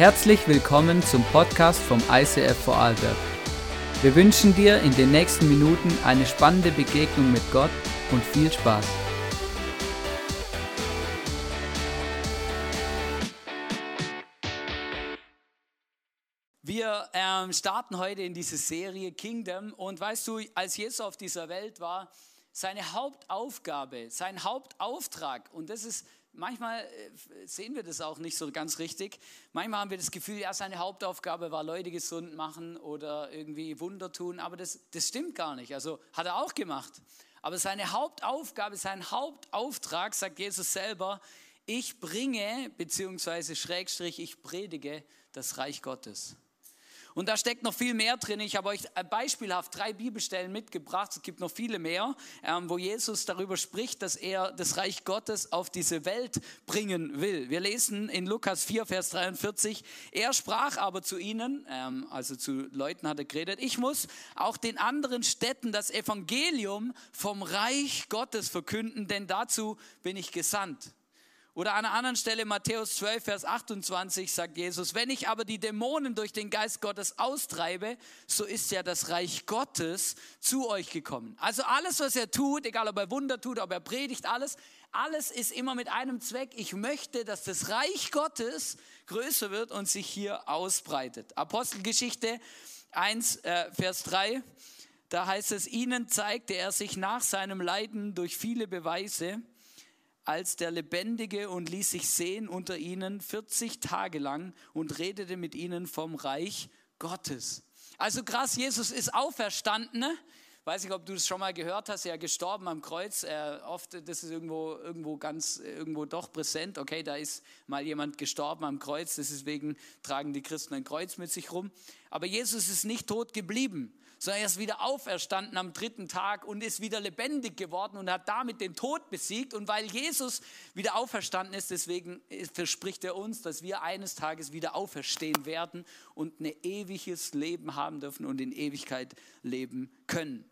Herzlich willkommen zum Podcast vom ICF Vorarlberg. Wir wünschen dir in den nächsten Minuten eine spannende Begegnung mit Gott und viel Spaß. Wir ähm, starten heute in diese Serie Kingdom und weißt du, als Jesus auf dieser Welt war, seine Hauptaufgabe, sein Hauptauftrag, und das ist manchmal äh, sehen wir das auch nicht so ganz richtig. Manchmal haben wir das Gefühl, ja, seine Hauptaufgabe war, Leute gesund machen oder irgendwie Wunder tun, aber das, das stimmt gar nicht. Also hat er auch gemacht. Aber seine Hauptaufgabe, sein Hauptauftrag, sagt Jesus selber, ich bringe, beziehungsweise Schrägstrich, ich predige das Reich Gottes. Und da steckt noch viel mehr drin. Ich habe euch beispielhaft drei Bibelstellen mitgebracht. Es gibt noch viele mehr, ähm, wo Jesus darüber spricht, dass er das Reich Gottes auf diese Welt bringen will. Wir lesen in Lukas 4, Vers 43. Er sprach aber zu ihnen, ähm, also zu Leuten hat er geredet, ich muss auch den anderen Städten das Evangelium vom Reich Gottes verkünden, denn dazu bin ich gesandt. Oder an einer anderen Stelle, Matthäus 12, Vers 28, sagt Jesus, wenn ich aber die Dämonen durch den Geist Gottes austreibe, so ist ja das Reich Gottes zu euch gekommen. Also alles, was er tut, egal ob er Wunder tut, ob er predigt, alles, alles ist immer mit einem Zweck. Ich möchte, dass das Reich Gottes größer wird und sich hier ausbreitet. Apostelgeschichte 1, äh, Vers 3, da heißt es, ihnen zeigte er sich nach seinem Leiden durch viele Beweise, als der Lebendige und ließ sich sehen unter ihnen 40 Tage lang und redete mit ihnen vom Reich Gottes. Also krass, Jesus ist auferstanden. Ne? Weiß nicht, ob du das schon mal gehört hast, er ist gestorben am Kreuz. Er, oft, das ist irgendwo, irgendwo ganz, irgendwo doch präsent. Okay, da ist mal jemand gestorben am Kreuz, deswegen tragen die Christen ein Kreuz mit sich rum. Aber Jesus ist nicht tot geblieben sondern er ist wieder auferstanden am dritten Tag und ist wieder lebendig geworden und hat damit den Tod besiegt. Und weil Jesus wieder auferstanden ist, deswegen verspricht er uns, dass wir eines Tages wieder auferstehen werden und ein ewiges Leben haben dürfen und in Ewigkeit leben können.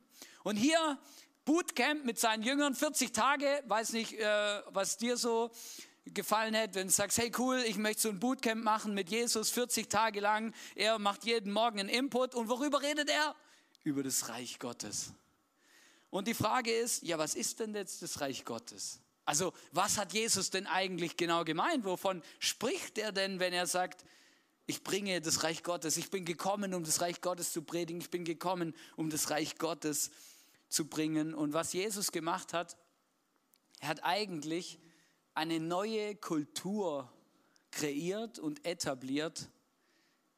Und hier Bootcamp mit seinen Jüngern, 40 Tage, weiß nicht, äh, was dir so gefallen hätte, wenn du sagst, hey cool, ich möchte so ein Bootcamp machen mit Jesus 40 Tage lang. Er macht jeden Morgen einen Input. Und worüber redet er? Über das Reich Gottes. Und die Frage ist, ja, was ist denn jetzt das Reich Gottes? Also, was hat Jesus denn eigentlich genau gemeint? Wovon spricht er denn, wenn er sagt, ich bringe das Reich Gottes, ich bin gekommen, um das Reich Gottes zu predigen, ich bin gekommen, um das Reich Gottes zu bringen. Und was Jesus gemacht hat, er hat eigentlich eine neue Kultur kreiert und etabliert,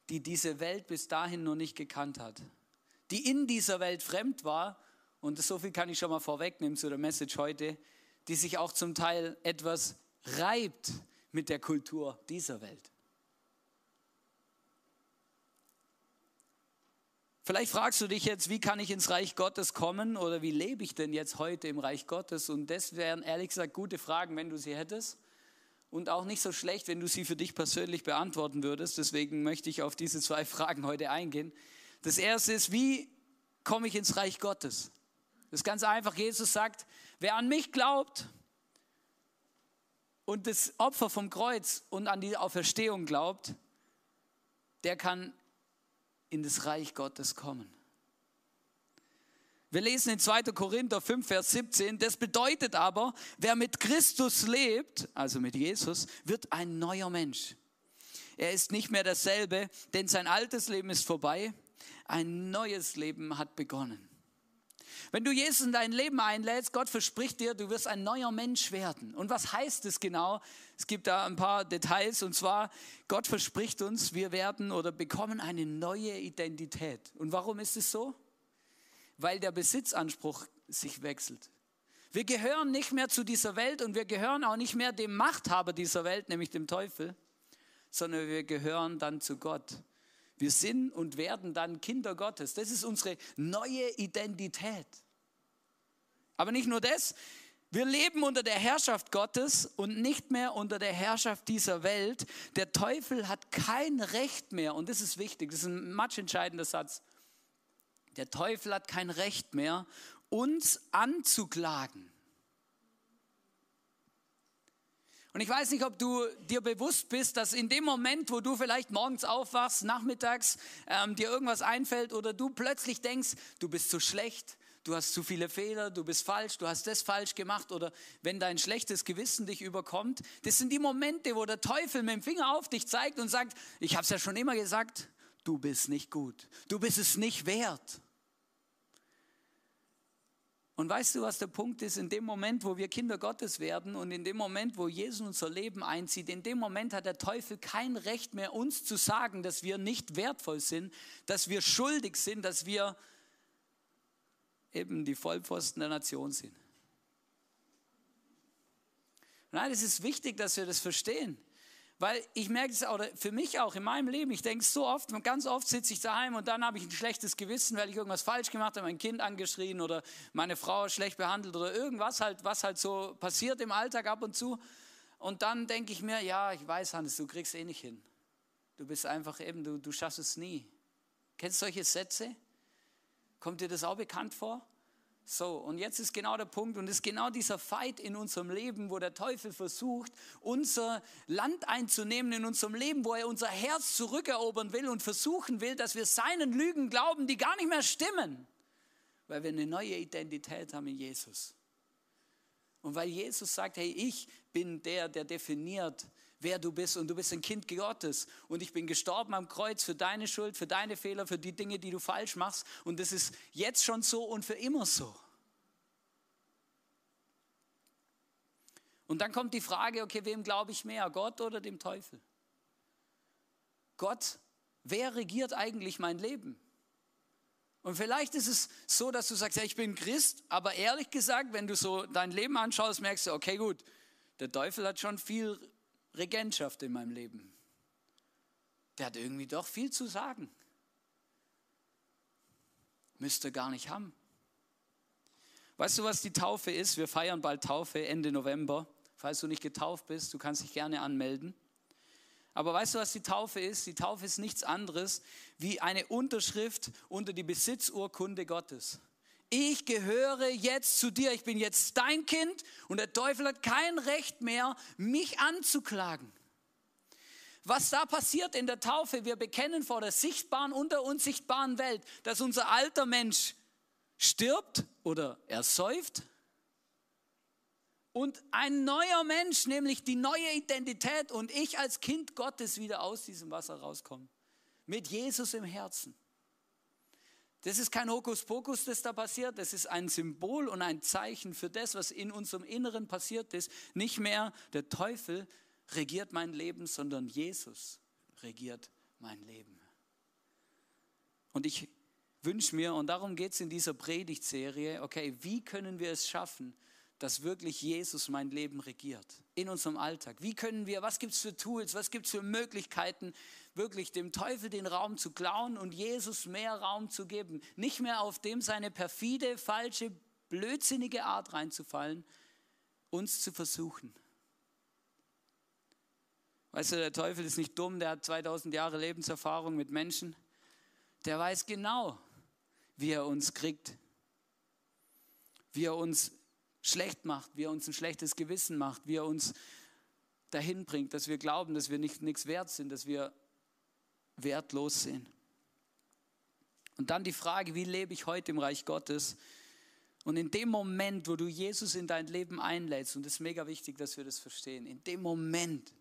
die diese Welt bis dahin noch nicht gekannt hat die in dieser Welt fremd war, und so viel kann ich schon mal vorwegnehmen zu der Message heute, die sich auch zum Teil etwas reibt mit der Kultur dieser Welt. Vielleicht fragst du dich jetzt, wie kann ich ins Reich Gottes kommen oder wie lebe ich denn jetzt heute im Reich Gottes? Und das wären ehrlich gesagt gute Fragen, wenn du sie hättest. Und auch nicht so schlecht, wenn du sie für dich persönlich beantworten würdest. Deswegen möchte ich auf diese zwei Fragen heute eingehen. Das erste ist, wie komme ich ins Reich Gottes? Das ist ganz einfach. Jesus sagt, wer an mich glaubt und das Opfer vom Kreuz und an die Auferstehung glaubt, der kann in das Reich Gottes kommen. Wir lesen in 2. Korinther 5, Vers 17, das bedeutet aber, wer mit Christus lebt, also mit Jesus, wird ein neuer Mensch. Er ist nicht mehr dasselbe, denn sein altes Leben ist vorbei ein neues Leben hat begonnen. Wenn du Jesus in dein Leben einlädst, Gott verspricht dir, du wirst ein neuer Mensch werden. Und was heißt es genau? Es gibt da ein paar Details und zwar, Gott verspricht uns, wir werden oder bekommen eine neue Identität. Und warum ist es so? Weil der Besitzanspruch sich wechselt. Wir gehören nicht mehr zu dieser Welt und wir gehören auch nicht mehr dem Machthaber dieser Welt, nämlich dem Teufel, sondern wir gehören dann zu Gott. Wir sind und werden dann Kinder Gottes. Das ist unsere neue Identität. Aber nicht nur das, wir leben unter der Herrschaft Gottes und nicht mehr unter der Herrschaft dieser Welt. Der Teufel hat kein Recht mehr, und das ist wichtig, das ist ein matchentscheidender Satz. Der Teufel hat kein Recht mehr, uns anzuklagen. Und ich weiß nicht, ob du dir bewusst bist, dass in dem Moment, wo du vielleicht morgens aufwachst, nachmittags ähm, dir irgendwas einfällt oder du plötzlich denkst, du bist zu schlecht, du hast zu viele Fehler, du bist falsch, du hast das falsch gemacht oder wenn dein schlechtes Gewissen dich überkommt, das sind die Momente, wo der Teufel mit dem Finger auf dich zeigt und sagt, ich habe es ja schon immer gesagt, du bist nicht gut, du bist es nicht wert. Und weißt du, was der Punkt ist? In dem Moment, wo wir Kinder Gottes werden und in dem Moment, wo Jesus unser Leben einzieht, in dem Moment hat der Teufel kein Recht mehr, uns zu sagen, dass wir nicht wertvoll sind, dass wir schuldig sind, dass wir eben die Vollpfosten der Nation sind. Nein, es ist wichtig, dass wir das verstehen. Weil ich merke es auch, für mich auch in meinem Leben, ich denke so oft, ganz oft sitze ich daheim und dann habe ich ein schlechtes Gewissen, weil ich irgendwas falsch gemacht habe, mein Kind angeschrien oder meine Frau schlecht behandelt oder irgendwas halt, was halt so passiert im Alltag ab und zu. Und dann denke ich mir, ja, ich weiß, Hannes, du kriegst eh nicht hin. Du bist einfach eben, du, du schaffst es nie. Kennst du solche Sätze? Kommt dir das auch bekannt vor? So, und jetzt ist genau der Punkt und es ist genau dieser Fight in unserem Leben, wo der Teufel versucht, unser Land einzunehmen in unserem Leben, wo er unser Herz zurückerobern will und versuchen will, dass wir seinen Lügen glauben, die gar nicht mehr stimmen, weil wir eine neue Identität haben in Jesus. Und weil Jesus sagt, hey, ich bin der, der definiert, wer du bist und du bist ein Kind Gottes und ich bin gestorben am Kreuz für deine Schuld, für deine Fehler, für die Dinge, die du falsch machst und das ist jetzt schon so und für immer so. Und dann kommt die Frage, okay, wem glaube ich mehr, Gott oder dem Teufel? Gott, wer regiert eigentlich mein Leben? Und vielleicht ist es so, dass du sagst, ja, ich bin Christ, aber ehrlich gesagt, wenn du so dein Leben anschaust, merkst du, okay, gut, der Teufel hat schon viel Regentschaft in meinem Leben. Der hat irgendwie doch viel zu sagen. Müsste gar nicht haben. Weißt du, was die Taufe ist? Wir feiern bald Taufe Ende November. Falls du nicht getauft bist, du kannst dich gerne anmelden. Aber weißt du, was die Taufe ist? Die Taufe ist nichts anderes wie eine Unterschrift unter die Besitzurkunde Gottes ich gehöre jetzt zu dir, ich bin jetzt dein Kind und der Teufel hat kein Recht mehr, mich anzuklagen. Was da passiert in der Taufe, wir bekennen vor der sichtbaren und der unsichtbaren Welt, dass unser alter Mensch stirbt oder ersäuft und ein neuer Mensch, nämlich die neue Identität und ich als Kind Gottes wieder aus diesem Wasser rauskomme. Mit Jesus im Herzen. Das ist kein Hokuspokus, das da passiert. Das ist ein Symbol und ein Zeichen für das, was in unserem Inneren passiert ist. Nicht mehr der Teufel regiert mein Leben, sondern Jesus regiert mein Leben. Und ich wünsche mir, und darum geht es in dieser Predigtserie, okay, wie können wir es schaffen, dass wirklich Jesus mein Leben regiert in unserem Alltag. Wie können wir, was gibt es für Tools, was gibt es für Möglichkeiten, wirklich dem Teufel den Raum zu klauen und Jesus mehr Raum zu geben. Nicht mehr auf dem seine perfide, falsche, blödsinnige Art reinzufallen, uns zu versuchen. Weißt du, der Teufel ist nicht dumm, der hat 2000 Jahre Lebenserfahrung mit Menschen. Der weiß genau, wie er uns kriegt, wie er uns schlecht macht, wie er uns ein schlechtes Gewissen macht, wie er uns dahin bringt, dass wir glauben, dass wir nicht, nichts wert sind, dass wir wertlos sind. Und dann die Frage, wie lebe ich heute im Reich Gottes? Und in dem Moment, wo du Jesus in dein Leben einlädst, und es ist mega wichtig, dass wir das verstehen, in dem Moment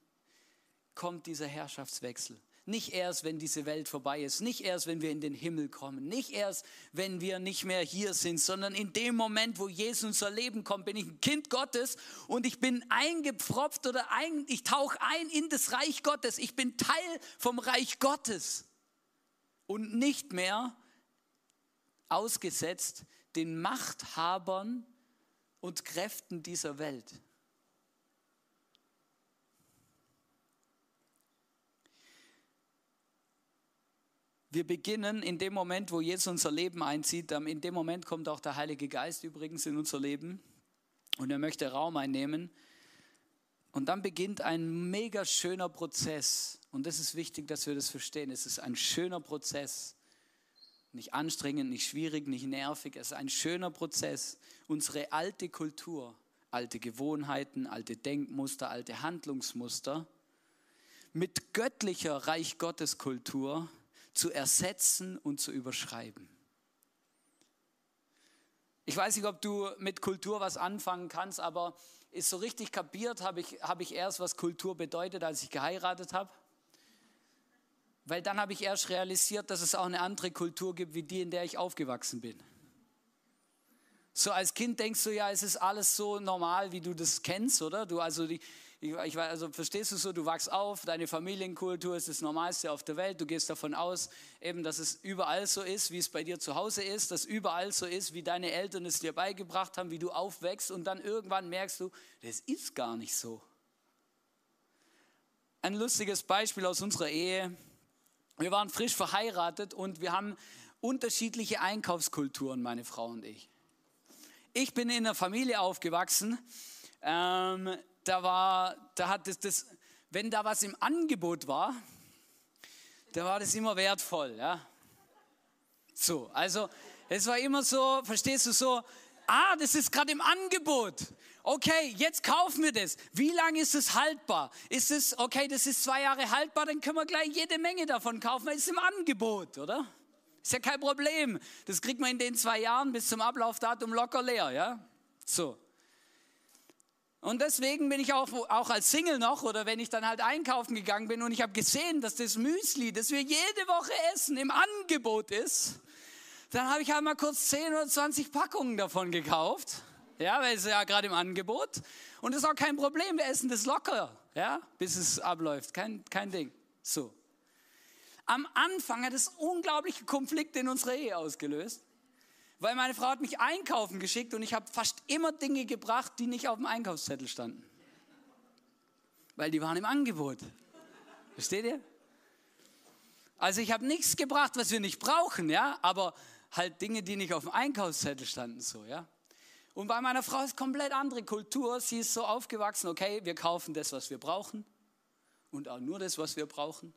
kommt dieser Herrschaftswechsel. Nicht erst, wenn diese Welt vorbei ist, nicht erst, wenn wir in den Himmel kommen, nicht erst, wenn wir nicht mehr hier sind, sondern in dem Moment, wo Jesus in unser Leben kommt, bin ich ein Kind Gottes und ich bin eingepfropft oder ein, ich tauche ein in das Reich Gottes. Ich bin Teil vom Reich Gottes und nicht mehr ausgesetzt den Machthabern und Kräften dieser Welt. Wir beginnen in dem Moment, wo Jesus unser Leben einzieht, in dem Moment kommt auch der Heilige Geist übrigens in unser Leben und er möchte Raum einnehmen. Und dann beginnt ein mega schöner Prozess. Und das ist wichtig, dass wir das verstehen. Es ist ein schöner Prozess. Nicht anstrengend, nicht schwierig, nicht nervig. Es ist ein schöner Prozess. Unsere alte Kultur, alte Gewohnheiten, alte Denkmuster, alte Handlungsmuster mit göttlicher Reich Gottes Kultur zu ersetzen und zu überschreiben. Ich weiß nicht, ob du mit Kultur was anfangen kannst, aber ist so richtig kapiert habe ich, hab ich erst, was Kultur bedeutet, als ich geheiratet habe. Weil dann habe ich erst realisiert, dass es auch eine andere Kultur gibt, wie die, in der ich aufgewachsen bin. So als Kind denkst du ja, es ist alles so normal, wie du das kennst, oder? Du also die, ich, ich, also verstehst du so, du wachst auf, deine Familienkultur ist das Normalste auf der Welt. Du gehst davon aus, eben, dass es überall so ist, wie es bei dir zu Hause ist, dass überall so ist, wie deine Eltern es dir beigebracht haben, wie du aufwächst und dann irgendwann merkst du, das ist gar nicht so. Ein lustiges Beispiel aus unserer Ehe. Wir waren frisch verheiratet und wir haben unterschiedliche Einkaufskulturen, meine Frau und ich. Ich bin in einer Familie aufgewachsen, ähm, da war, da hat das, das, wenn da was im Angebot war, da war das immer wertvoll, ja. So, also es war immer so, verstehst du so, ah, das ist gerade im Angebot. Okay, jetzt kaufen wir das. Wie lange ist es haltbar? Ist es, okay, das ist zwei Jahre haltbar, dann können wir gleich jede Menge davon kaufen, weil es ist im Angebot, oder? Ist ja kein Problem. Das kriegt man in den zwei Jahren bis zum Ablaufdatum locker leer, ja? So. Und deswegen bin ich auch, auch als Single noch oder wenn ich dann halt einkaufen gegangen bin und ich habe gesehen, dass das Müsli, das wir jede Woche essen, im Angebot ist, dann habe ich halt mal kurz 10 oder 20 Packungen davon gekauft. Ja, weil es ja gerade im Angebot. Und das ist auch kein Problem, wir essen das locker, ja, bis es abläuft. Kein, kein Ding. So. Am Anfang hat es unglaubliche Konflikte in unserer Ehe ausgelöst. Weil meine Frau hat mich einkaufen geschickt und ich habe fast immer Dinge gebracht, die nicht auf dem Einkaufszettel standen. Weil die waren im Angebot. Versteht ihr? Also ich habe nichts gebracht, was wir nicht brauchen, ja, aber halt Dinge, die nicht auf dem Einkaufszettel standen, so, ja. Und bei meiner Frau ist komplett andere Kultur. Sie ist so aufgewachsen, okay, wir kaufen das, was wir brauchen und auch nur das, was wir brauchen.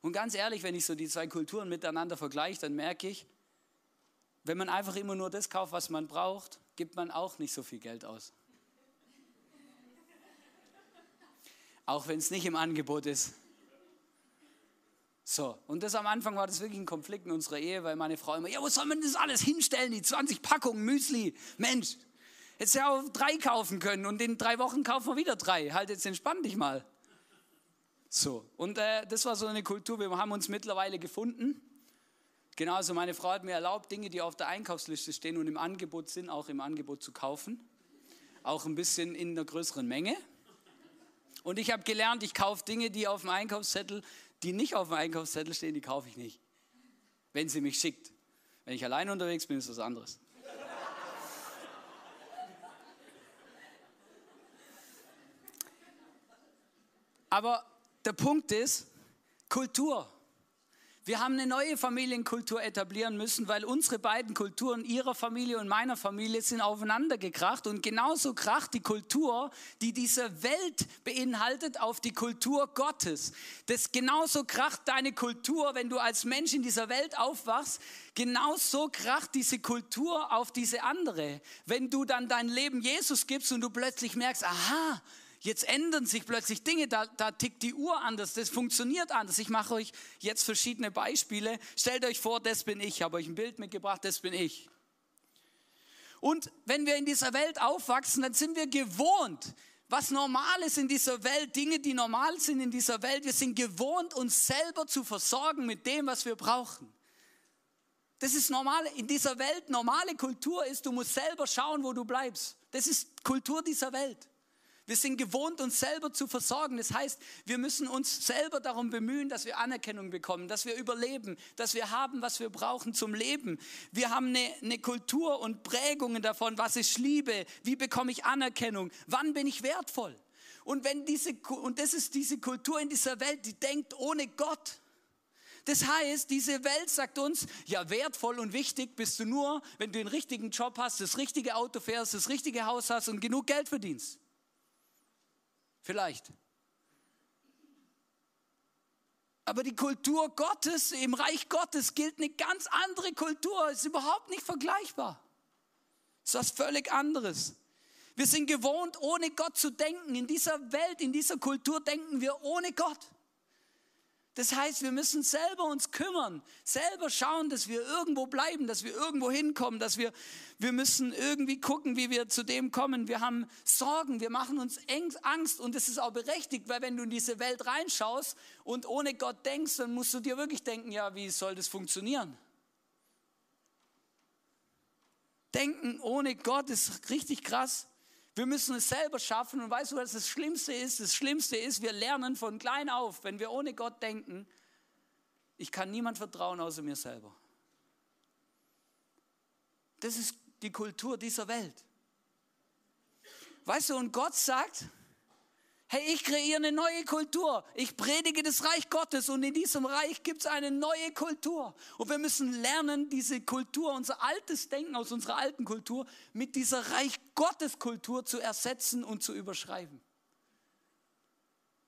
Und ganz ehrlich, wenn ich so die zwei Kulturen miteinander vergleiche, dann merke ich, wenn man einfach immer nur das kauft, was man braucht, gibt man auch nicht so viel Geld aus. Auch wenn es nicht im Angebot ist. So, und das am Anfang war das wirklich ein Konflikt in unserer Ehe, weil meine Frau immer, ja, wo soll man das alles hinstellen, die 20 Packungen Müsli? Mensch, jetzt ja auch drei kaufen können und in drei Wochen kaufen wir wieder drei. Halt, jetzt entspann dich mal. So, und äh, das war so eine Kultur, wir haben uns mittlerweile gefunden. Genauso, meine Frau hat mir erlaubt, Dinge, die auf der Einkaufsliste stehen und im Angebot sind, auch im Angebot zu kaufen. Auch ein bisschen in einer größeren Menge. Und ich habe gelernt, ich kaufe Dinge, die auf dem Einkaufszettel, die nicht auf dem Einkaufszettel stehen, die kaufe ich nicht. Wenn sie mich schickt. Wenn ich allein unterwegs bin, ist das anderes. Aber der Punkt ist, Kultur. Wir haben eine neue Familienkultur etablieren müssen, weil unsere beiden Kulturen, ihrer Familie und meiner Familie, sind aufeinander gekracht. Und genauso kracht die Kultur, die diese Welt beinhaltet, auf die Kultur Gottes. Das genauso kracht deine Kultur, wenn du als Mensch in dieser Welt aufwachst. Genauso kracht diese Kultur auf diese andere. Wenn du dann dein Leben Jesus gibst und du plötzlich merkst, aha, Jetzt ändern sich plötzlich Dinge, da, da tickt die Uhr anders, das funktioniert anders. Ich mache euch jetzt verschiedene Beispiele. Stellt euch vor, das bin ich. Ich habe euch ein Bild mitgebracht, das bin ich. Und wenn wir in dieser Welt aufwachsen, dann sind wir gewohnt, was normal ist in dieser Welt, Dinge, die normal sind in dieser Welt. Wir sind gewohnt, uns selber zu versorgen mit dem, was wir brauchen. Das ist normal in dieser Welt. Normale Kultur ist, du musst selber schauen, wo du bleibst. Das ist Kultur dieser Welt. Wir sind gewohnt, uns selber zu versorgen. Das heißt, wir müssen uns selber darum bemühen, dass wir Anerkennung bekommen, dass wir überleben, dass wir haben, was wir brauchen zum Leben. Wir haben eine, eine Kultur und Prägungen davon, was ist Liebe, wie bekomme ich Anerkennung, wann bin ich wertvoll. Und, wenn diese, und das ist diese Kultur in dieser Welt, die denkt ohne Gott. Das heißt, diese Welt sagt uns, ja, wertvoll und wichtig bist du nur, wenn du den richtigen Job hast, das richtige Auto fährst, das richtige Haus hast und genug Geld verdienst. Vielleicht. Aber die Kultur Gottes, im Reich Gottes gilt eine ganz andere Kultur, ist überhaupt nicht vergleichbar. Ist was völlig anderes. Wir sind gewohnt, ohne Gott zu denken. In dieser Welt, in dieser Kultur denken wir ohne Gott. Das heißt, wir müssen selber uns kümmern, selber schauen, dass wir irgendwo bleiben, dass wir irgendwo hinkommen, dass wir, wir müssen irgendwie gucken, wie wir zu dem kommen. Wir haben Sorgen, wir machen uns Angst und das ist auch berechtigt, weil wenn du in diese Welt reinschaust und ohne Gott denkst, dann musst du dir wirklich denken, ja, wie soll das funktionieren? Denken ohne Gott ist richtig krass. Wir müssen es selber schaffen. Und weißt du, was das Schlimmste ist? Das Schlimmste ist, wir lernen von klein auf, wenn wir ohne Gott denken, ich kann niemand vertrauen außer mir selber. Das ist die Kultur dieser Welt. Weißt du, und Gott sagt, Hey, ich kreiere eine neue Kultur. Ich predige das Reich Gottes und in diesem Reich gibt es eine neue Kultur. Und wir müssen lernen, diese Kultur, unser altes Denken aus unserer alten Kultur mit dieser Reich Gottes Kultur zu ersetzen und zu überschreiben.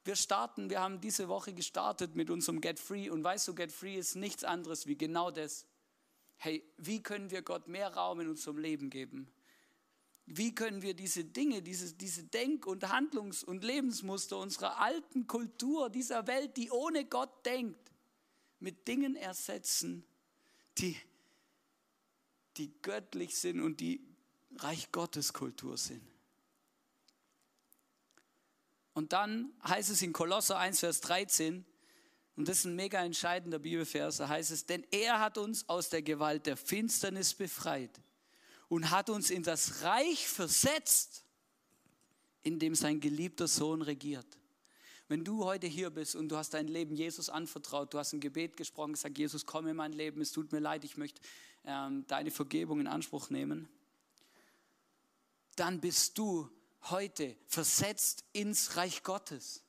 Wir starten, wir haben diese Woche gestartet mit unserem Get Free und weißt du, Get Free ist nichts anderes wie genau das. Hey, wie können wir Gott mehr Raum in unserem Leben geben? Wie können wir diese Dinge, diese, diese Denk- und Handlungs- und Lebensmuster unserer alten Kultur, dieser Welt, die ohne Gott denkt, mit Dingen ersetzen, die, die göttlich sind und die Reich Gottes Kultur sind? Und dann heißt es in Kolosser 1, Vers 13, und das ist ein mega entscheidender Bibelvers, da heißt es, denn er hat uns aus der Gewalt der Finsternis befreit und hat uns in das Reich versetzt, in dem sein geliebter Sohn regiert. Wenn du heute hier bist und du hast dein Leben Jesus anvertraut, du hast ein Gebet gesprochen, gesagt, Jesus, komm in mein Leben, es tut mir leid, ich möchte ähm, deine Vergebung in Anspruch nehmen, dann bist du heute versetzt ins Reich Gottes.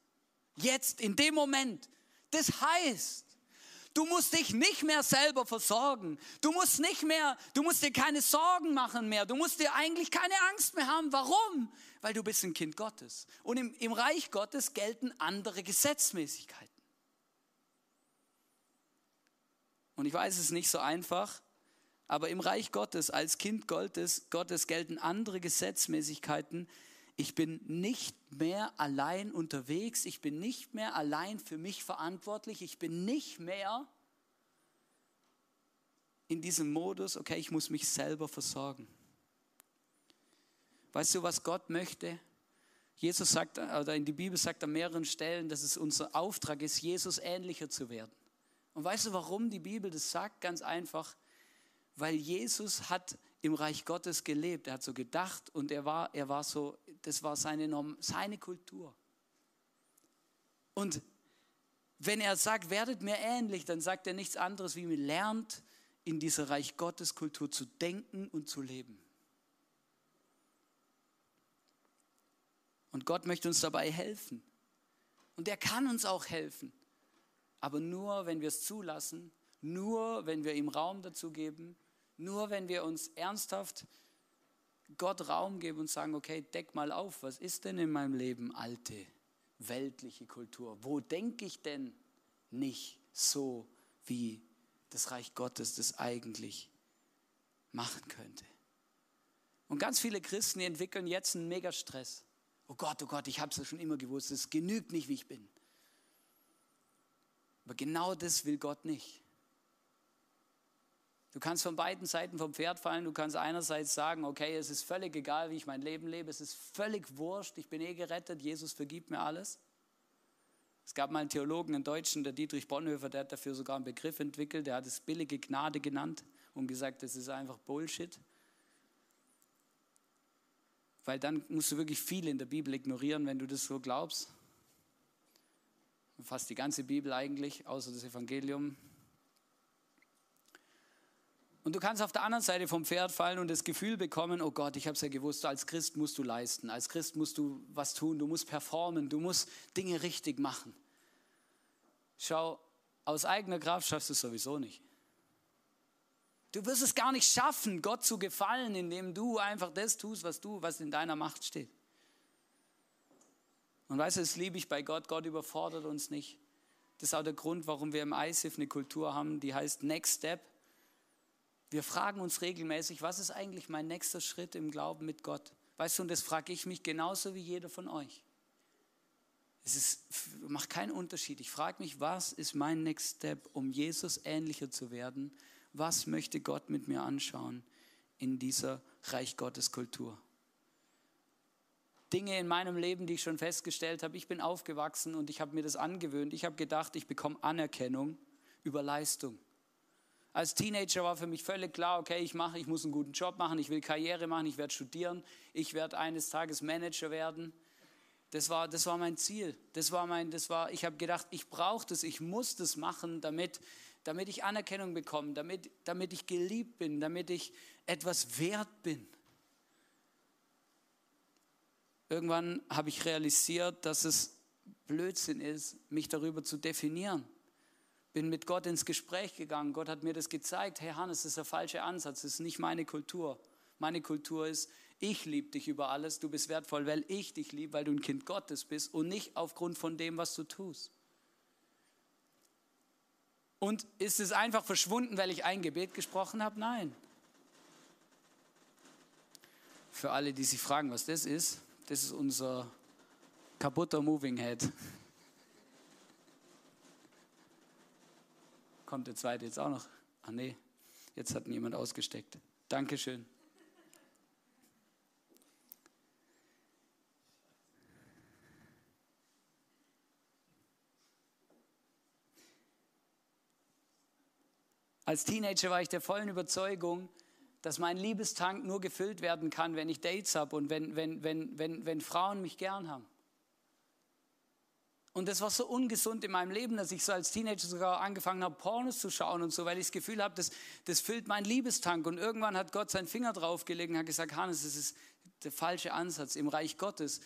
Jetzt, in dem Moment. Das heißt, Du musst dich nicht mehr selber versorgen. Du musst nicht mehr, du musst dir keine Sorgen machen mehr. Du musst dir eigentlich keine Angst mehr haben. Warum? Weil du bist ein Kind Gottes. Und im, im Reich Gottes gelten andere Gesetzmäßigkeiten. Und ich weiß, es ist nicht so einfach, aber im Reich Gottes, als Kind Gottes, Gottes gelten andere Gesetzmäßigkeiten. Ich bin nicht mehr allein unterwegs, ich bin nicht mehr allein für mich verantwortlich, ich bin nicht mehr in diesem Modus, okay, ich muss mich selber versorgen. Weißt du, was Gott möchte? Jesus sagt, oder in die Bibel sagt an mehreren Stellen, dass es unser Auftrag ist, Jesus ähnlicher zu werden. Und weißt du, warum die Bibel das sagt? Ganz einfach, weil Jesus hat im Reich Gottes gelebt. Er hat so gedacht und er war, er war so, das war seine, seine Kultur. Und wenn er sagt, werdet mir ähnlich, dann sagt er nichts anderes, wie mir lernt, in dieser Reich Gottes Kultur zu denken und zu leben. Und Gott möchte uns dabei helfen. Und er kann uns auch helfen. Aber nur, wenn wir es zulassen, nur, wenn wir ihm Raum dazu geben nur wenn wir uns ernsthaft Gott Raum geben und sagen, okay, deck mal auf, was ist denn in meinem Leben alte, weltliche Kultur? Wo denke ich denn nicht so, wie das Reich Gottes das eigentlich machen könnte? Und ganz viele Christen entwickeln jetzt einen Megastress. Oh Gott, oh Gott, ich habe es ja schon immer gewusst, es genügt nicht, wie ich bin. Aber genau das will Gott nicht. Du kannst von beiden Seiten vom Pferd fallen. Du kannst einerseits sagen, okay, es ist völlig egal, wie ich mein Leben lebe. Es ist völlig wurscht. Ich bin eh gerettet. Jesus vergibt mir alles. Es gab mal einen Theologen, einen Deutschen, der Dietrich Bonhoeffer, der hat dafür sogar einen Begriff entwickelt. Der hat es billige Gnade genannt und gesagt, das ist einfach Bullshit. Weil dann musst du wirklich viel in der Bibel ignorieren, wenn du das so glaubst. Fast die ganze Bibel eigentlich, außer das Evangelium, und du kannst auf der anderen Seite vom Pferd fallen und das Gefühl bekommen, oh Gott, ich habe es ja gewusst, als Christ musst du leisten, als Christ musst du was tun, du musst performen, du musst Dinge richtig machen. Schau, aus eigener Kraft schaffst du es sowieso nicht. Du wirst es gar nicht schaffen, Gott zu gefallen, indem du einfach das tust, was du, was in deiner Macht steht. Und weißt du, das liebe ich bei Gott. Gott überfordert uns nicht. Das ist auch der Grund, warum wir im ISIF eine Kultur haben, die heißt Next Step. Wir fragen uns regelmäßig, was ist eigentlich mein nächster Schritt im Glauben mit Gott? Weißt du, und das frage ich mich genauso wie jeder von euch. Es ist, macht keinen Unterschied. Ich frage mich, was ist mein Next Step, um Jesus ähnlicher zu werden? Was möchte Gott mit mir anschauen in dieser Reich Gottes Kultur? Dinge in meinem Leben, die ich schon festgestellt habe. Ich bin aufgewachsen und ich habe mir das angewöhnt. Ich habe gedacht, ich bekomme Anerkennung über Leistung. Als Teenager war für mich völlig klar, okay, ich mache, ich muss einen guten Job machen, ich will Karriere machen, ich werde studieren, ich werde eines Tages Manager werden. Das war, das war mein Ziel. Das war mein, das war, ich habe gedacht, ich brauche das, ich muss das machen, damit, damit ich Anerkennung bekomme, damit, damit ich geliebt bin, damit ich etwas wert bin. Irgendwann habe ich realisiert, dass es Blödsinn ist, mich darüber zu definieren. Bin mit Gott ins Gespräch gegangen. Gott hat mir das gezeigt. Hey Hannes, das ist der falsche Ansatz. Das ist nicht meine Kultur. Meine Kultur ist, ich liebe dich über alles. Du bist wertvoll, weil ich dich liebe, weil du ein Kind Gottes bist und nicht aufgrund von dem, was du tust. Und ist es einfach verschwunden, weil ich ein Gebet gesprochen habe? Nein. Für alle, die sich fragen, was das ist, das ist unser kaputter Moving Head. Kommt der zweite jetzt auch noch? Ah nee, jetzt hat ihn jemand ausgesteckt. Dankeschön. Als Teenager war ich der vollen Überzeugung, dass mein Liebestank nur gefüllt werden kann, wenn ich Dates habe und wenn, wenn, wenn, wenn, wenn Frauen mich gern haben. Und das war so ungesund in meinem Leben, dass ich so als Teenager sogar angefangen habe, Pornos zu schauen und so, weil ich das Gefühl habe, das, das füllt meinen Liebestank. Und irgendwann hat Gott seinen Finger draufgelegt und hat gesagt, Hannes, das ist der falsche Ansatz. Im Reich Gottes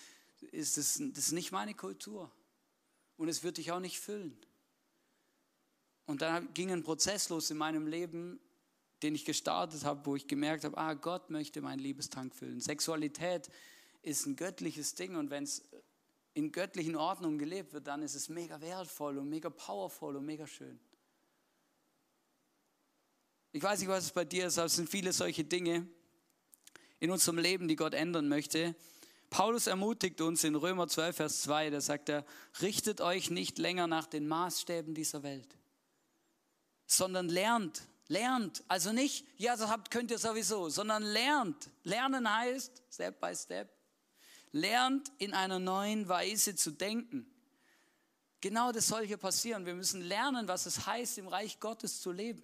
ist das, das ist nicht meine Kultur. Und es wird dich auch nicht füllen. Und dann ging ein Prozess los in meinem Leben, den ich gestartet habe, wo ich gemerkt habe, ah, Gott möchte meinen Liebestank füllen. Sexualität ist ein göttliches Ding und wenn es in göttlichen Ordnungen gelebt wird, dann ist es mega wertvoll und mega powerful und mega schön. Ich weiß nicht, was es bei dir ist, aber es sind viele solche Dinge in unserem Leben, die Gott ändern möchte. Paulus ermutigt uns in Römer 12, Vers 2, da sagt er, richtet euch nicht länger nach den Maßstäben dieser Welt, sondern lernt, lernt. Also nicht, ja, das habt, könnt ihr sowieso, sondern lernt. Lernen heißt, Step by Step, lernt in einer neuen Weise zu denken. Genau das soll hier passieren. Wir müssen lernen, was es heißt, im Reich Gottes zu leben.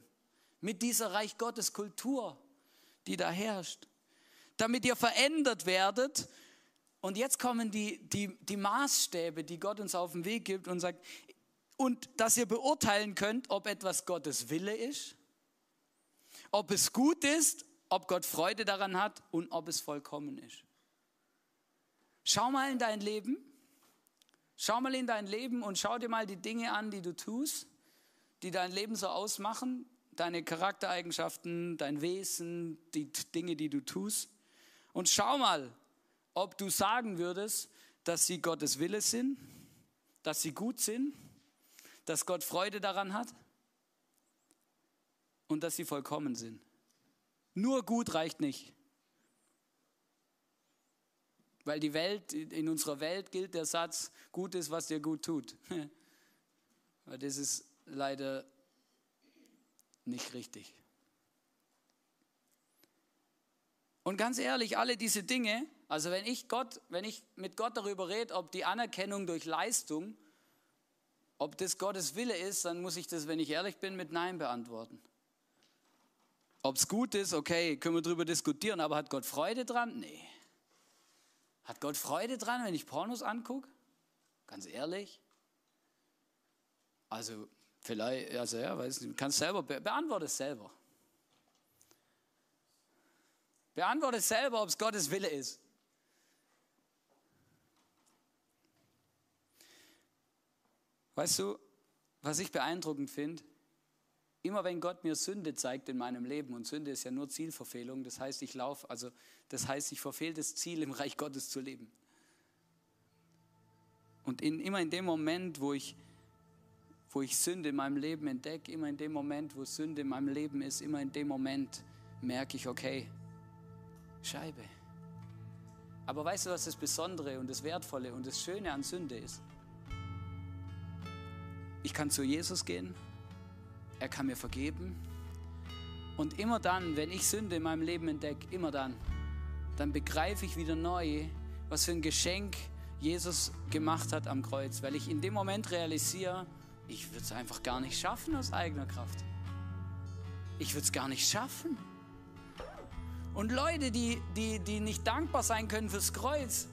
Mit dieser Reich Gottes Kultur, die da herrscht. Damit ihr verändert werdet. Und jetzt kommen die, die, die Maßstäbe, die Gott uns auf den Weg gibt und sagt, und dass ihr beurteilen könnt, ob etwas Gottes Wille ist, ob es gut ist, ob Gott Freude daran hat und ob es vollkommen ist. Schau mal in dein Leben. Schau mal in dein Leben und schau dir mal die Dinge an, die du tust, die dein Leben so ausmachen, deine Charaktereigenschaften, dein Wesen, die Dinge, die du tust. Und schau mal, ob du sagen würdest, dass sie Gottes Wille sind, dass sie gut sind, dass Gott Freude daran hat und dass sie vollkommen sind. Nur gut reicht nicht. Weil die Welt, in unserer Welt gilt der Satz, gut ist, was dir gut tut. Weil das ist leider nicht richtig. Und ganz ehrlich, alle diese Dinge, also wenn ich Gott, wenn ich mit Gott darüber rede, ob die Anerkennung durch Leistung, ob das Gottes Wille ist, dann muss ich das, wenn ich ehrlich bin, mit Nein beantworten. Ob es gut ist, okay, können wir darüber diskutieren, aber hat Gott Freude dran? Nee. Hat Gott Freude dran, wenn ich Pornos angucke? Ganz ehrlich? Also, vielleicht, also ja, weiß nicht, kannst selber, be beantworte es selber. Beantworte es selber, ob es Gottes Wille ist. Weißt du, was ich beeindruckend finde? Immer wenn Gott mir Sünde zeigt in meinem Leben, und Sünde ist ja nur Zielverfehlung, das heißt, ich laufe, also das heißt, ich verfehle das Ziel, im Reich Gottes zu leben. Und in, immer in dem Moment, wo ich, wo ich Sünde in meinem Leben entdecke, immer in dem Moment, wo Sünde in meinem Leben ist, immer in dem Moment merke ich, okay, Scheibe. Aber weißt du, was das Besondere und das Wertvolle und das Schöne an Sünde ist? Ich kann zu Jesus gehen, er kann mir vergeben. Und immer dann, wenn ich Sünde in meinem Leben entdecke, immer dann, dann begreife ich wieder neu, was für ein Geschenk Jesus gemacht hat am Kreuz, weil ich in dem Moment realisiere, ich würde es einfach gar nicht schaffen aus eigener Kraft. Ich würde es gar nicht schaffen. Und Leute, die, die, die nicht dankbar sein können fürs Kreuz,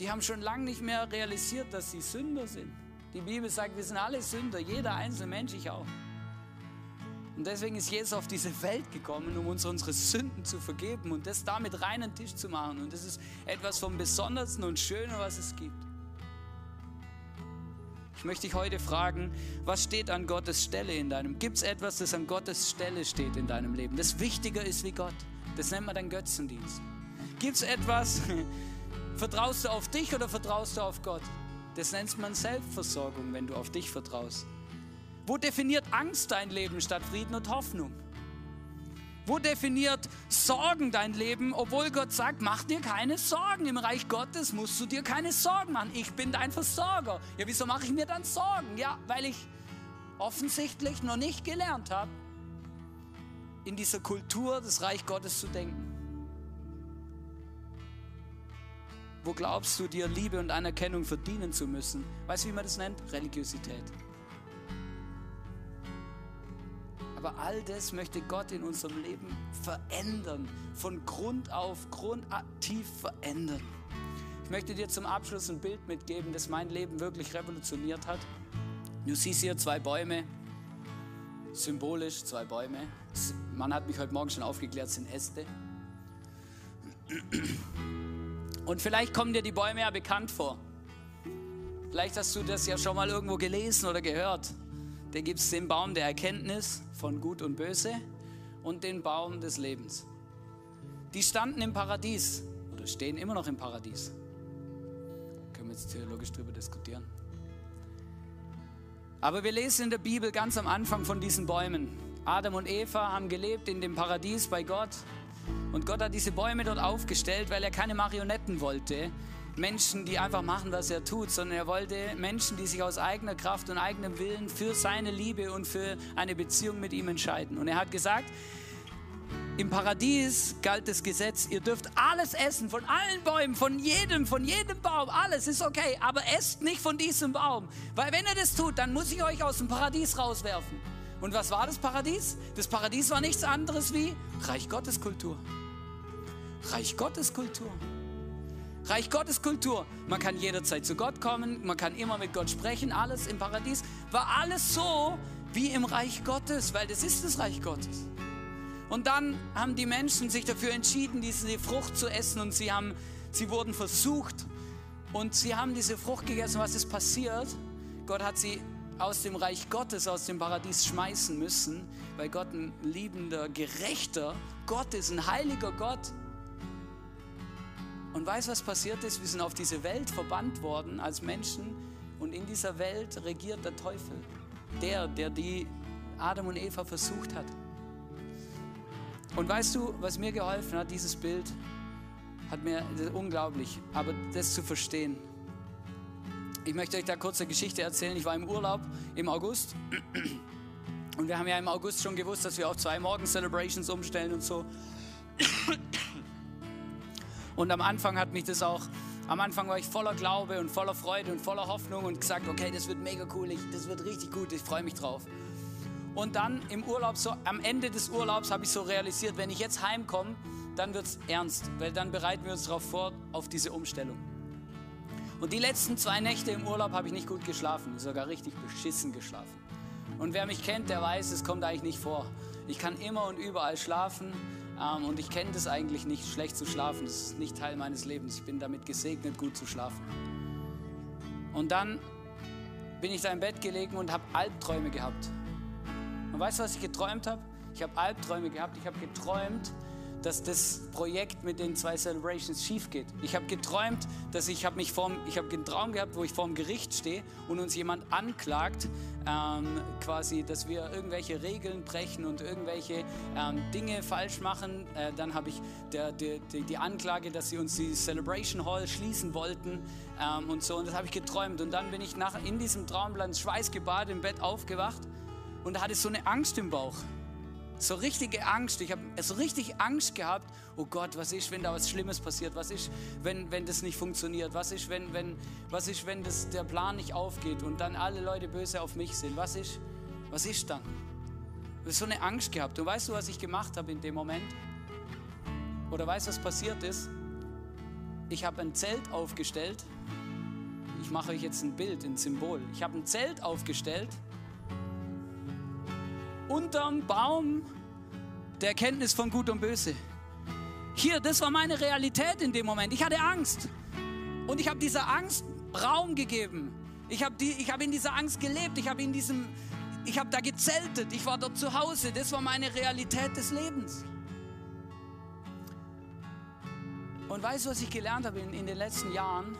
die haben schon lange nicht mehr realisiert, dass sie Sünder sind. Die Bibel sagt, wir sind alle Sünder, jeder einzelne Mensch, ich auch. Und deswegen ist Jesus auf diese Welt gekommen, um uns unsere Sünden zu vergeben und das damit reinen Tisch zu machen. Und das ist etwas vom Besondersten und Schönen, was es gibt. Ich möchte dich heute fragen, was steht an Gottes Stelle in deinem? Gibt es etwas, das an Gottes Stelle steht in deinem Leben, das wichtiger ist wie Gott? Das nennt man dann Götzendienst. Gibt es etwas, vertraust du auf dich oder vertraust du auf Gott? Das nennt man Selbstversorgung, wenn du auf dich vertraust. Wo definiert Angst dein Leben statt Frieden und Hoffnung? Wo definiert Sorgen dein Leben, obwohl Gott sagt, mach dir keine Sorgen. Im Reich Gottes musst du dir keine Sorgen machen. Ich bin dein Versorger. Ja, wieso mache ich mir dann Sorgen? Ja, weil ich offensichtlich noch nicht gelernt habe, in dieser Kultur des Reich Gottes zu denken. Wo glaubst du dir Liebe und Anerkennung verdienen zu müssen? Weißt du, wie man das nennt? Religiosität. Aber all das möchte Gott in unserem Leben verändern, von Grund auf, grundaktiv verändern. Ich möchte dir zum Abschluss ein Bild mitgeben, das mein Leben wirklich revolutioniert hat. Du siehst hier zwei Bäume, symbolisch zwei Bäume. Man hat mich heute Morgen schon aufgeklärt, sind Äste. Und vielleicht kommen dir die Bäume ja bekannt vor. Vielleicht hast du das ja schon mal irgendwo gelesen oder gehört. Da gibt es den Baum der Erkenntnis von Gut und Böse und den Baum des Lebens. Die standen im Paradies oder stehen immer noch im Paradies. Können wir jetzt theologisch darüber diskutieren. Aber wir lesen in der Bibel ganz am Anfang von diesen Bäumen. Adam und Eva haben gelebt in dem Paradies bei Gott. Und Gott hat diese Bäume dort aufgestellt, weil er keine Marionetten wollte, Menschen, die einfach machen, was er tut, sondern er wollte Menschen, die sich aus eigener Kraft und eigenem Willen für seine Liebe und für eine Beziehung mit ihm entscheiden. Und er hat gesagt, im Paradies galt das Gesetz, ihr dürft alles essen, von allen Bäumen, von jedem, von jedem Baum, alles ist okay, aber esst nicht von diesem Baum, weil wenn ihr das tut, dann muss ich euch aus dem Paradies rauswerfen. Und was war das Paradies? Das Paradies war nichts anderes wie Reich Gottes Kultur. Reich Gottes Kultur. Reich Gottes Kultur. Man kann jederzeit zu Gott kommen, man kann immer mit Gott sprechen, alles im Paradies. War alles so wie im Reich Gottes, weil das ist das Reich Gottes. Und dann haben die Menschen sich dafür entschieden, diese Frucht zu essen und sie, haben, sie wurden versucht und sie haben diese Frucht gegessen. Was ist passiert? Gott hat sie aus dem Reich Gottes, aus dem Paradies schmeißen müssen, weil Gott ein liebender, gerechter Gott ist, ein heiliger Gott. Und weißt was passiert ist? Wir sind auf diese Welt verbannt worden als Menschen und in dieser Welt regiert der Teufel. Der, der die Adam und Eva versucht hat. Und weißt du, was mir geholfen hat, dieses Bild, hat mir unglaublich, aber das zu verstehen. Ich möchte euch da kurz eine Geschichte erzählen. Ich war im Urlaub im August und wir haben ja im August schon gewusst, dass wir auf zwei Morgen-Celebrations umstellen und so. Und am Anfang hat mich das auch, am Anfang war ich voller Glaube und voller Freude und voller Hoffnung und gesagt, okay, das wird mega cool, ich, das wird richtig gut, ich freue mich drauf. Und dann im Urlaub, so am Ende des Urlaubs habe ich so realisiert, wenn ich jetzt heimkomme, dann wird es ernst, weil dann bereiten wir uns darauf vor, auf diese Umstellung. Und die letzten zwei Nächte im Urlaub habe ich nicht gut geschlafen, sogar richtig beschissen geschlafen. Und wer mich kennt, der weiß, es kommt eigentlich nicht vor. Ich kann immer und überall schlafen ähm, und ich kenne das eigentlich nicht, schlecht zu schlafen. Das ist nicht Teil meines Lebens. Ich bin damit gesegnet, gut zu schlafen. Und dann bin ich da im Bett gelegen und habe Albträume gehabt. Und weißt du, was ich geträumt habe? Ich habe Albträume gehabt. Ich habe geträumt, dass das Projekt mit den zwei Celebrations schief geht. Ich habe geträumt, dass ich habe mich vorm, ich habe einen Traum gehabt, wo ich vorm Gericht stehe und uns jemand anklagt, ähm, quasi, dass wir irgendwelche Regeln brechen und irgendwelche ähm, Dinge falsch machen. Äh, dann habe ich der, der, die, die Anklage, dass sie uns die Celebration Hall schließen wollten ähm, und so. Und das habe ich geträumt. Und dann bin ich nach, in diesem Traumplan schweißgebadet im Bett aufgewacht und hatte so eine Angst im Bauch so richtige Angst. Ich habe so richtig Angst gehabt. Oh Gott, was ist, wenn da was Schlimmes passiert? Was ist, wenn, wenn das nicht funktioniert? Was ist, wenn, wenn, was ist, wenn das, der Plan nicht aufgeht und dann alle Leute böse auf mich sind? Was ist, was ist dann? Ich habe so eine Angst gehabt. Und weißt du, was ich gemacht habe in dem Moment? Oder weißt du, was passiert ist? Ich habe ein Zelt aufgestellt. Ich mache euch jetzt ein Bild, ein Symbol. Ich habe ein Zelt aufgestellt unterm Baum der Erkenntnis von Gut und Böse. Hier, das war meine Realität in dem Moment. Ich hatte Angst. Und ich habe dieser Angst Raum gegeben. Ich habe die, hab in dieser Angst gelebt. Ich habe in da gezeltet. Ich war dort zu Hause. Das war meine Realität des Lebens. Und weißt du, was ich gelernt habe in, in den letzten Jahren?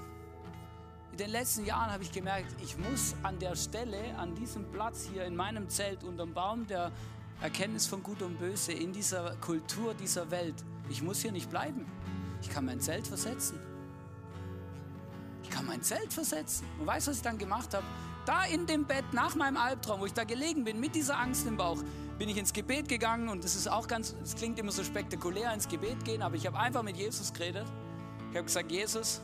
In den letzten Jahren habe ich gemerkt, ich muss an der Stelle, an diesem Platz hier in meinem Zelt unterm Baum der Erkenntnis von Gut und Böse, in dieser Kultur dieser Welt, ich muss hier nicht bleiben. Ich kann mein Zelt versetzen. Ich kann mein Zelt versetzen. Und weißt du, was ich dann gemacht habe? Da in dem Bett nach meinem Albtraum, wo ich da gelegen bin, mit dieser Angst im Bauch, bin ich ins Gebet gegangen und das ist auch ganz, es klingt immer so spektakulär, ins Gebet gehen, aber ich habe einfach mit Jesus geredet. Ich habe gesagt, Jesus,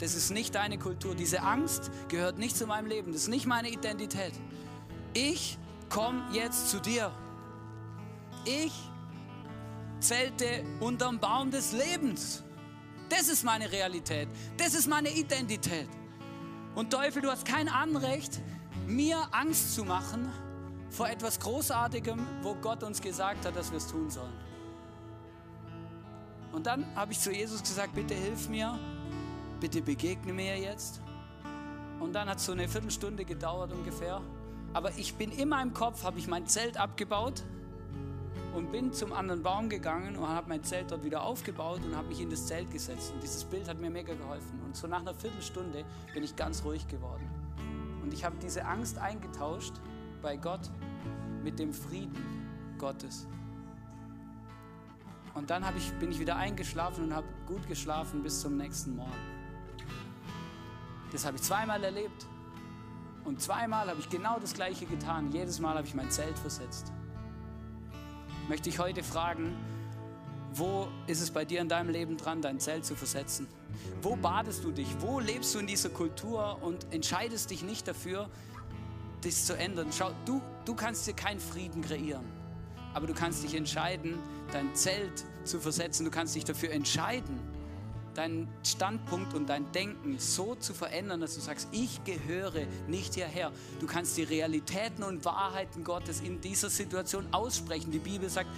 das ist nicht deine Kultur. Diese Angst gehört nicht zu meinem Leben. Das ist nicht meine Identität. Ich komme jetzt zu dir. Ich zelte unterm Baum des Lebens. Das ist meine Realität. Das ist meine Identität. Und Teufel, du hast kein Anrecht, mir Angst zu machen vor etwas Großartigem, wo Gott uns gesagt hat, dass wir es tun sollen. Und dann habe ich zu Jesus gesagt, bitte hilf mir, bitte begegne mir jetzt. Und dann hat es so eine Viertelstunde gedauert ungefähr. Aber ich bin in meinem Kopf, habe ich mein Zelt abgebaut und bin zum anderen Baum gegangen und habe mein Zelt dort wieder aufgebaut und habe mich in das Zelt gesetzt. Und dieses Bild hat mir mega geholfen. Und so nach einer Viertelstunde bin ich ganz ruhig geworden. Und ich habe diese Angst eingetauscht bei Gott mit dem Frieden Gottes. Und dann ich, bin ich wieder eingeschlafen und habe gut geschlafen bis zum nächsten Morgen. Das habe ich zweimal erlebt. Und zweimal habe ich genau das Gleiche getan. Jedes Mal habe ich mein Zelt versetzt. Möchte ich heute fragen, wo ist es bei dir in deinem Leben dran, dein Zelt zu versetzen? Wo badest du dich? Wo lebst du in dieser Kultur und entscheidest dich nicht dafür, das zu ändern? Schau, du, du kannst dir keinen Frieden kreieren, aber du kannst dich entscheiden, dein Zelt zu versetzen. Du kannst dich dafür entscheiden, deinen Standpunkt und dein Denken so zu verändern, dass du sagst, ich gehöre nicht hierher. Du kannst die Realitäten und Wahrheiten Gottes in dieser Situation aussprechen. Die Bibel sagt,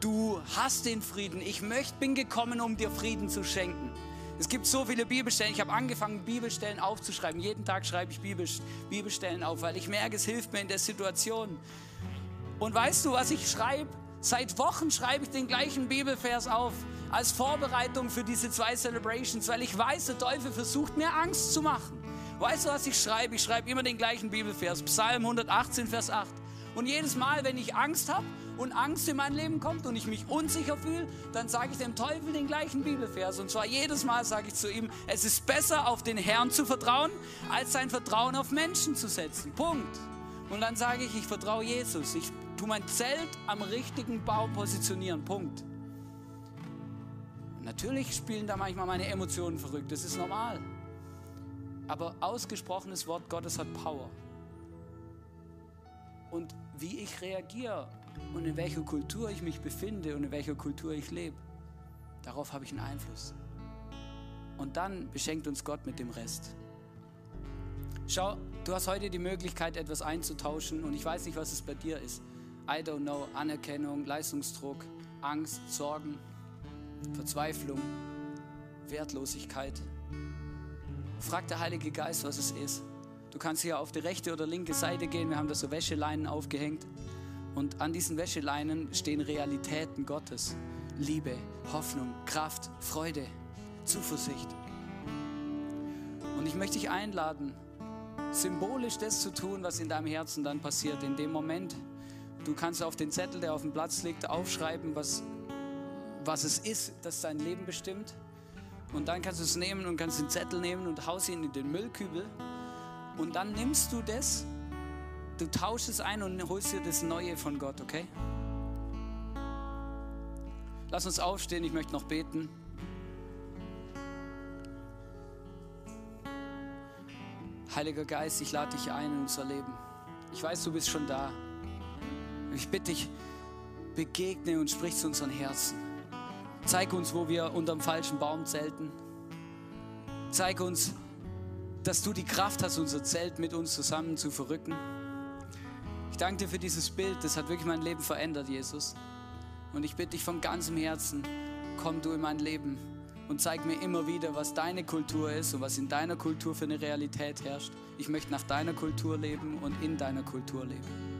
du hast den Frieden. Ich möchte, bin gekommen, um dir Frieden zu schenken. Es gibt so viele Bibelstellen. Ich habe angefangen, Bibelstellen aufzuschreiben. Jeden Tag schreibe ich Bibelstellen auf, weil ich merke, es hilft mir in der Situation. Und weißt du, was ich schreibe? Seit Wochen schreibe ich den gleichen Bibelvers auf als Vorbereitung für diese zwei Celebrations, weil ich weiß, der Teufel versucht mir Angst zu machen. Weißt du, was ich schreibe? Ich schreibe immer den gleichen Bibelvers, Psalm 118, Vers 8. Und jedes Mal, wenn ich Angst habe und Angst in mein Leben kommt und ich mich unsicher fühle, dann sage ich dem Teufel den gleichen Bibelvers. Und zwar jedes Mal sage ich zu ihm, es ist besser, auf den Herrn zu vertrauen, als sein Vertrauen auf Menschen zu setzen. Punkt. Und dann sage ich, ich vertraue Jesus. Ich tue mein Zelt am richtigen Baum positionieren. Punkt. Natürlich spielen da manchmal meine Emotionen verrückt, das ist normal. Aber ausgesprochenes Wort Gottes hat Power. Und wie ich reagiere und in welcher Kultur ich mich befinde und in welcher Kultur ich lebe, darauf habe ich einen Einfluss. Und dann beschenkt uns Gott mit dem Rest. Schau, du hast heute die Möglichkeit, etwas einzutauschen und ich weiß nicht, was es bei dir ist. I don't know, Anerkennung, Leistungsdruck, Angst, Sorgen. Verzweiflung, Wertlosigkeit. Frag der Heilige Geist, was es ist. Du kannst hier auf die rechte oder linke Seite gehen. Wir haben da so Wäscheleinen aufgehängt. Und an diesen Wäscheleinen stehen Realitäten Gottes. Liebe, Hoffnung, Kraft, Freude, Zuversicht. Und ich möchte dich einladen, symbolisch das zu tun, was in deinem Herzen dann passiert. In dem Moment, du kannst auf den Zettel, der auf dem Platz liegt, aufschreiben, was, was es ist, das dein Leben bestimmt. Und dann kannst du es nehmen und kannst den Zettel nehmen und haust ihn in den Müllkübel. Und dann nimmst du das, du tauschst es ein und holst dir das Neue von Gott, okay? Lass uns aufstehen, ich möchte noch beten. Heiliger Geist, ich lade dich ein in unser Leben. Ich weiß, du bist schon da. Ich bitte dich, begegne und sprich zu unseren Herzen. Zeig uns, wo wir unterm falschen Baum zelten. Zeig uns, dass du die Kraft hast, unser Zelt mit uns zusammen zu verrücken. Ich danke dir für dieses Bild, das hat wirklich mein Leben verändert, Jesus. Und ich bitte dich von ganzem Herzen, komm du in mein Leben und zeig mir immer wieder, was deine Kultur ist und was in deiner Kultur für eine Realität herrscht. Ich möchte nach deiner Kultur leben und in deiner Kultur leben.